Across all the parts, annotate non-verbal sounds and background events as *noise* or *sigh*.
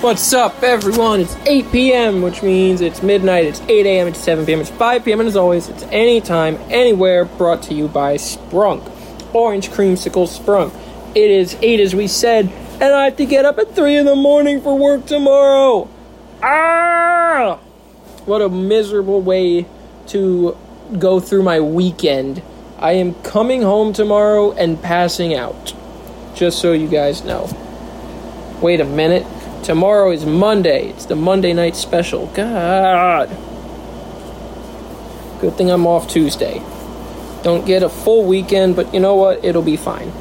What's up, everyone? It's 8 p.m., which means it's midnight, it's 8 a.m., it's 7 p.m., it's 5 p.m., and as always, it's anytime, anywhere, brought to you by Sprunk. Orange Creamsicle Sprunk. It is 8 as we said, and I have to get up at 3 in the morning for work tomorrow. Ah! What a miserable way to go through my weekend. I am coming home tomorrow and passing out. Just so you guys know. Wait a minute. Tomorrow is Monday. It's the Monday night special. God. Good thing I'm off Tuesday. Don't get a full weekend, but you know what? It'll be fine.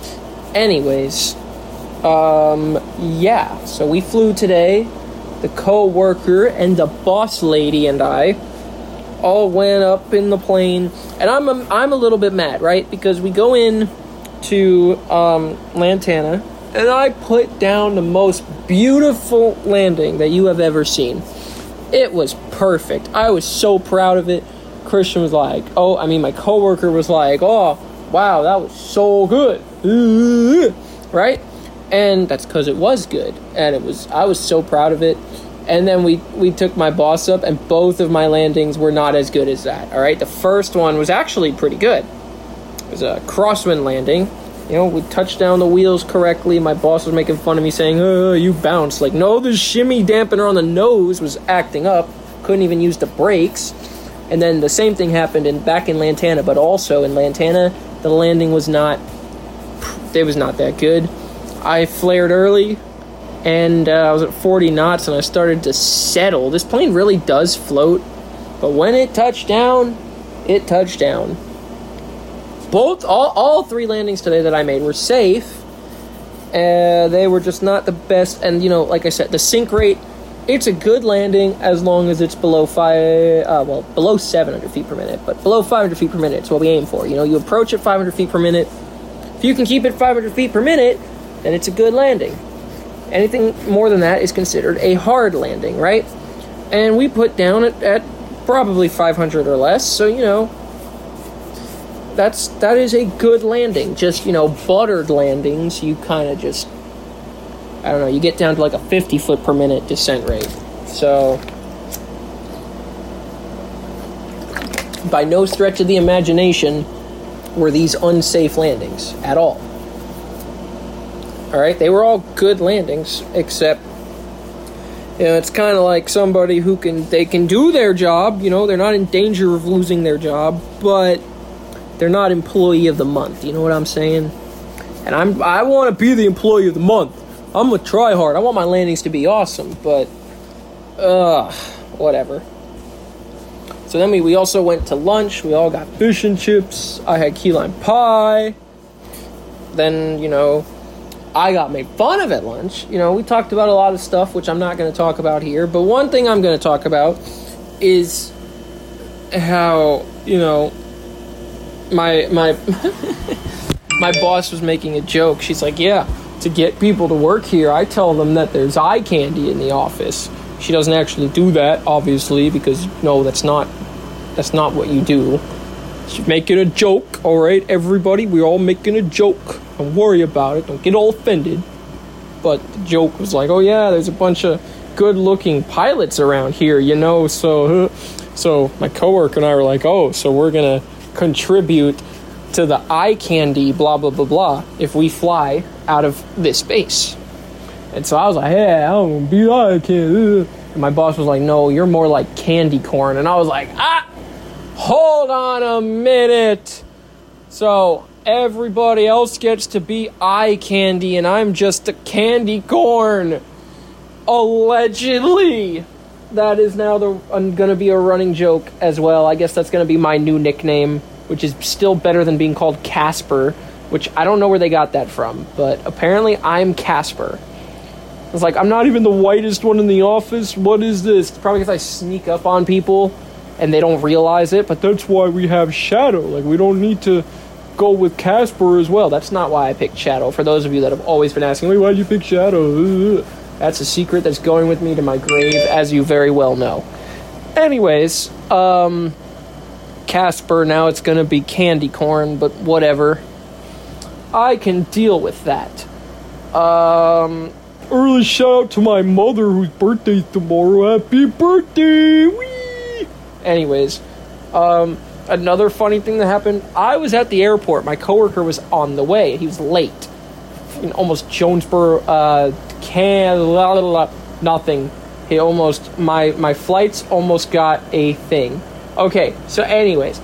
Anyways, um, yeah. So we flew today. The co-worker and the boss lady and I all went up in the plane, and I'm a, I'm a little bit mad, right? Because we go in to um, Lantana, and I put down the most beautiful landing that you have ever seen. It was perfect. I was so proud of it. Christian was like, "Oh, I mean, my coworker was like, oh, wow, that was so good, *laughs* right?" And that's because it was good, and it was. I was so proud of it. And then we we took my boss up, and both of my landings were not as good as that. All right, the first one was actually pretty good. It was a crosswind landing. You know, we touched down the wheels correctly. My boss was making fun of me, saying, "Oh, you bounced." Like, no, the shimmy dampener on the nose was acting up. Couldn't even use the brakes. And then the same thing happened in back in Lantana, but also in Lantana, the landing was not. It was not that good. I flared early, and uh, I was at 40 knots, and I started to settle. This plane really does float, but when it touched down, it touched down both all, all three landings today that I made were safe. Uh, they were just not the best, and you know, like I said, the sink rate. It's a good landing as long as it's below five, uh, well, below 700 feet per minute, but below 500 feet per minute is what we aim for. You know, you approach at 500 feet per minute. If you can keep it 500 feet per minute, then it's a good landing. Anything more than that is considered a hard landing, right? And we put down at, at probably 500 or less, so you know, that's that is a good landing. Just you know, buttered landings, you kind of just I don't know. You get down to like a 50 foot per minute descent rate. So by no stretch of the imagination were these unsafe landings at all. All right, they were all good landings, except you know, it's kind of like somebody who can they can do their job. You know, they're not in danger of losing their job, but they're not employee of the month. You know what I'm saying? And I'm I want to be the employee of the month. I'm gonna try hard. I want my landings to be awesome, but uh whatever. So then we, we also went to lunch. We all got fish and chips. I had key lime pie. Then, you know, I got made fun of at lunch. You know, we talked about a lot of stuff, which I'm not going to talk about here. But one thing I'm going to talk about is how, you know, my my *laughs* my boss was making a joke. She's like, "Yeah, to get people to work here, I tell them that there's eye candy in the office." She doesn't actually do that, obviously, because no, that's not that's not what you do. She's making a joke, all right, everybody. We're all making a joke. Don't worry about it. Don't get all offended. But the joke was like, "Oh yeah, there's a bunch of good-looking pilots around here, you know." So, *laughs* so my coworker and I were like, "Oh, so we're gonna." Contribute to the eye candy, blah, blah, blah, blah, if we fly out of this base. And so I was like, hey, I don't want to be eye candy. And my boss was like, no, you're more like candy corn. And I was like, ah, hold on a minute. So everybody else gets to be eye candy, and I'm just a candy corn. Allegedly that is now the uh, going to be a running joke as well. I guess that's going to be my new nickname, which is still better than being called Casper, which I don't know where they got that from, but apparently I'm Casper. It's like I'm not even the whitest one in the office. What is this? Probably because I sneak up on people and they don't realize it, but that's why we have Shadoe. Like we don't need to go with Casper as well. That's not why I picked Shadoe. For those of you that have always been asking, me, why did you pick Shadoe?" *laughs* That's a secret that's going with me to my grave, as you very well know. Anyways, um, Casper, now it's gonna be candy corn, but whatever. I can deal with that. Um, early shout out to my mother whose birthday's tomorrow. Happy birthday! Whee! Anyways, um, another funny thing that happened. I was at the airport. My coworker was on the way. He was late. In almost Jonesboro, uh, can la, la, la, nothing. He almost my my flights almost got a thing. Okay, so anyways,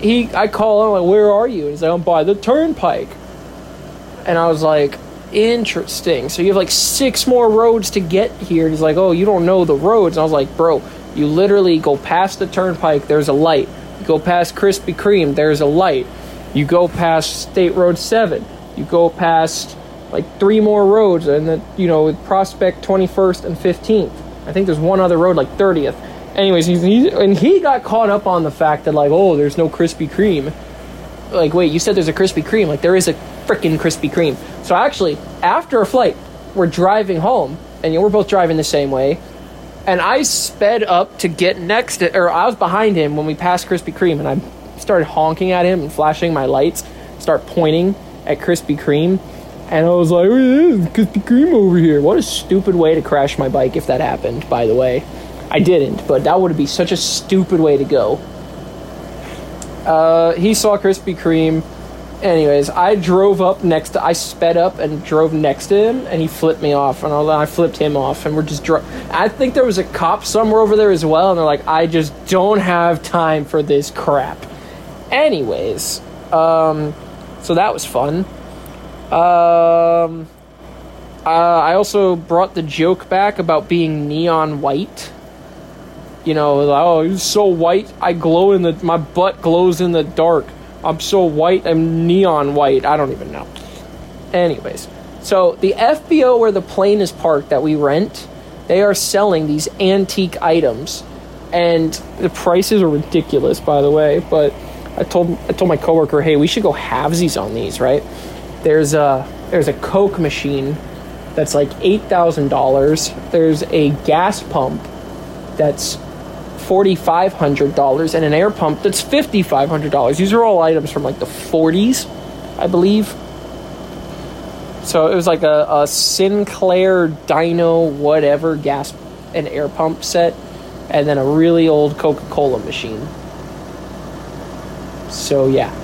he I call him like, where are you? And he's like, I'm by the turnpike. And I was like, interesting. So you have like six more roads to get here. And he's like, oh, you don't know the roads. And I was like, bro, you literally go past the turnpike. There's a light. You go past Krispy Kreme. There's a light. You go past State Road Seven. You go past like three more roads, and then you know Prospect 21st and 15th. I think there's one other road like 30th. Anyways, he's, he's, and he got caught up on the fact that like, oh, there's no Krispy Kreme. Like, wait, you said there's a Krispy Kreme. Like, there is a freaking Krispy Kreme. So actually, after a flight, we're driving home, and you know, we're both driving the same way. And I sped up to get next to, or I was behind him when we passed Krispy Kreme, and I started honking at him and flashing my lights, start pointing at Krispy Kreme. And I was like, oh, Krispy Kreme over here. What a stupid way to crash my bike if that happened, by the way. I didn't, but that would be such a stupid way to go. Uh, he saw Krispy Kreme. Anyways, I drove up next to, I sped up and drove next to him, and he flipped me off, and I flipped him off, and we're just dro- I think there was a cop somewhere over there as well, and they're like, I just don't have time for this crap. Anyways, um, so that was fun. Um, uh, I also brought the joke back about being neon white. You know, oh, he's so white. I glow in the. My butt glows in the dark. I'm so white. I'm neon white. I don't even know. Anyways, so the FBO where the plane is parked that we rent, they are selling these antique items, and the prices are ridiculous, by the way. But I told I told my coworker, hey, we should go halvesies on these, right? There's a there's a Coke machine that's like eight thousand dollars. There's a gas pump that's $4,500 and an air pump that's $5,500. These are all items from like the 40s, I believe. So it was like a, a Sinclair Dino whatever gas and air pump set, and then a really old Coca Cola machine. So yeah.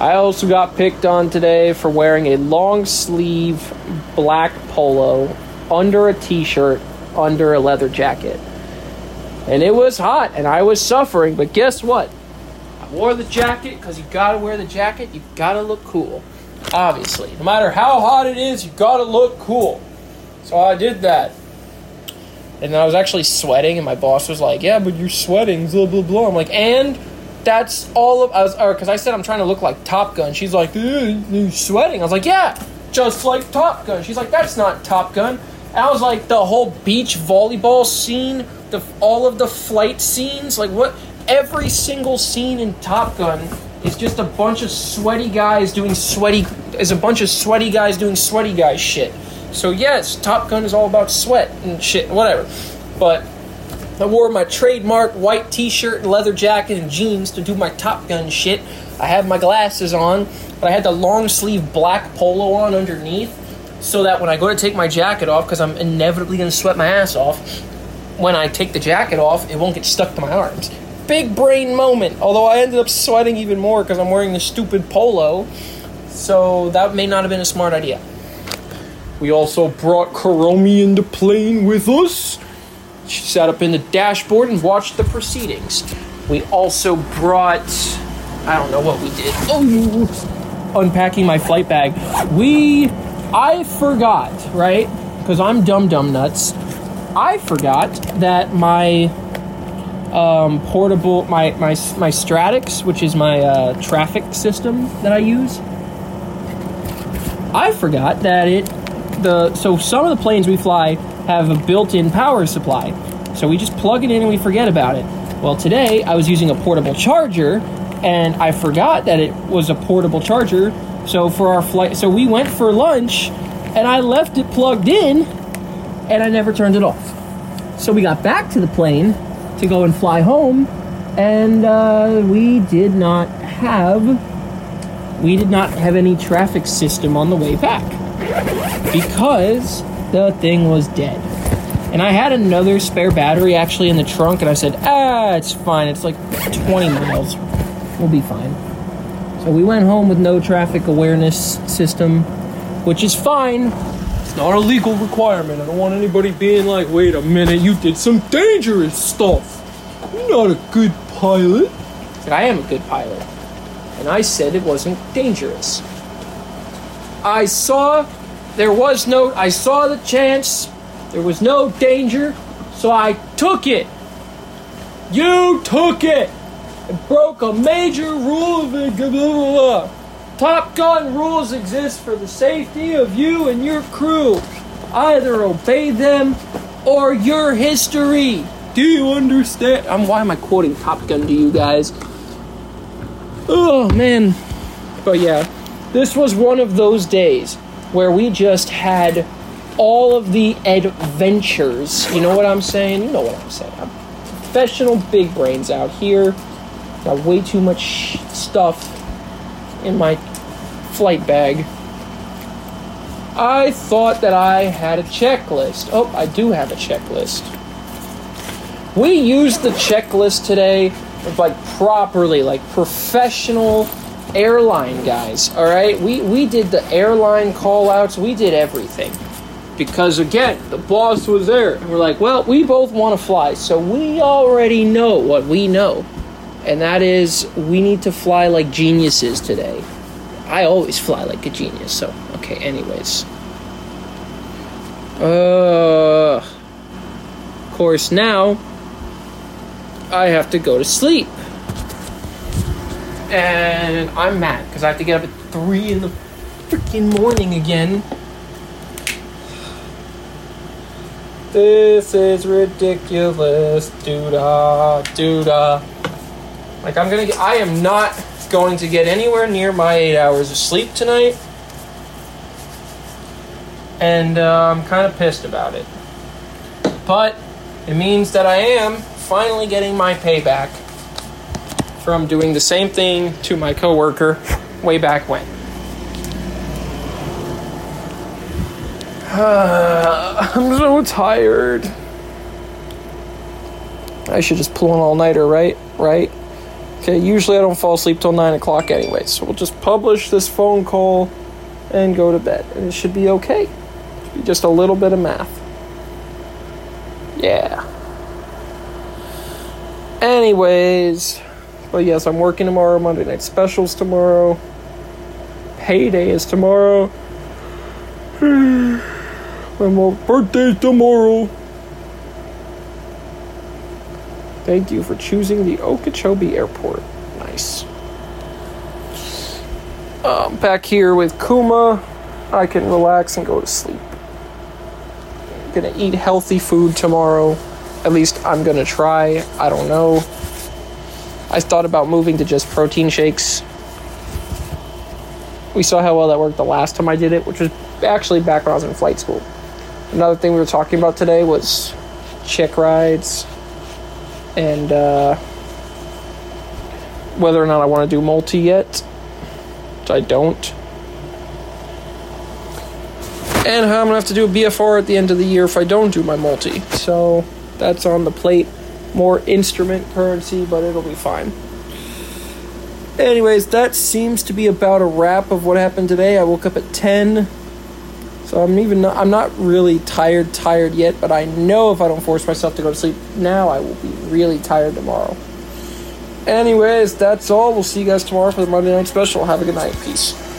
I also got picked on today for wearing a long sleeve black polo under a t shirt under a leather jacket and it was hot and I was suffering. But guess what? I wore the jacket because you gotta wear the jacket. You gotta look cool. Obviously, no matter how hot it is, you gotta look cool. So I did that. And I was actually sweating, and my boss was like, "Yeah, but you're sweating." Blah blah blah. I'm like, and that's all of. us. because I said I'm trying to look like Top Gun. She's like, "You're sweating." I was like, "Yeah, just like Top Gun." She's like, "That's not Top Gun." And I was like, the whole beach volleyball scene the all of the flight scenes, like what every single scene in Top Gun is just a bunch of sweaty guys doing sweaty is a bunch of sweaty guys doing sweaty guy shit. So yes, Top Gun is all about sweat and shit, whatever. But I wore my trademark white t-shirt leather jacket and jeans to do my Top Gun shit. I had my glasses on, but I had the long sleeve black polo on underneath so that when I go to take my jacket off, because I'm inevitably to sweat my ass off, when I take the jacket off, it won't get stuck to my arms. Big brain moment. Although I ended up sweating even more because I'm wearing the stupid polo. So that may not have been a smart idea. We also brought Karomi in the plane with us. She sat up in the dashboard and watched the proceedings. We also brought. I don't know what we did. Oh, unpacking my flight bag. We. I forgot, right? Because I'm dumb dumb nuts. I forgot that my um, portable, my, my, my Stratix, which is my uh, traffic system that I use, I forgot that it, the, so some of the planes we fly have a built-in power supply. So we just plug it in and we forget about it. Well, today I was using a portable charger and I forgot that it was a portable charger. So for our flight, so we went for lunch and I left it plugged in and I never turned it off. So we got back to the plane to go and fly home, and uh, we did not have we did not have any traffic system on the way back because the thing was dead. And I had another spare battery actually in the trunk, and I said, ah, it's fine. It's like 20 miles. We'll be fine. So we went home with no traffic awareness system, which is fine. It's not a legal requirement. I don't want anybody being like, wait a minute, you did some dangerous stuff. You're not a good pilot. I am a good pilot. And I said it wasn't dangerous. I saw there was no, I saw the chance, there was no danger, so I took it. You took it and broke a major rule of. Blah, blah, blah. Top Gun rules exist for the safety of you and your crew. Either obey them or your history. Do you understand? I'm, why am I quoting Top Gun to you guys? Oh man. But yeah, this was one of those days where we just had all of the adventures. You know what I'm saying? You know what I'm saying. I'm professional big brains out here. Got way too much stuff in my flight bag. I thought that I had a checklist. Oh, I do have a checklist. We used the checklist today like properly, like professional airline guys. All right, we we did the airline call outs. We did everything because again, the boss was there, we're like, well, we both want to fly, so we already know what we know, and that is we need to fly like geniuses today. I always fly like a genius. So okay. Anyways, uh, of course now I have to go to sleep. And I'm mad because I have to get up at 3 in the freaking morning again. This is ridiculous. Doo-da, doo-da. Like, I'm gonna get, I am not going to get anywhere near my eight hours of sleep tonight. And uh, I'm kind of pissed about it. But it means that I am finally getting my payback from doing the same thing to my coworker way back when. Uh, *sighs* I'm so tired. I should just pull an all nighter, right? Right? Okay, usually I don't fall asleep till 9 o'clock anyway, so we'll just publish this phone call and go to bed. And it should be okay. Should be just a little bit of math. Yeah. Anyways, but yes, I'm working tomorrow. Monday night specials tomorrow. Payday is tomorrow. *sighs* My birthday's tomorrow. Thank you for choosing the Okeechobee Airport. Nice. Um, back here with Kuma, I can relax and go to sleep. gonna eat healthy food tomorrow. At least I'm gonna try. I don't know. I thought about moving to just protein shakes. We saw how well that worked the last time I did it, which was actually back when I was in flight school. Another thing we were talking about today was check rides and uh, whether or not I want to do multi yet. Which I don't. And how I'm gonna have to do a BFR at the end of the year if I don't do my multi. So that's on the plate. More instrument currency, but it'll be fine. Anyways, that seems to be about a wrap of what happened today. I woke up at 10. So I'm even not, I'm not really tired tired yet, but I know if I don't force myself to go to sleep now, I will be really tired tomorrow. Anyways, that's all. We'll see you guys tomorrow for the Monday night special. Have a good night. Peace.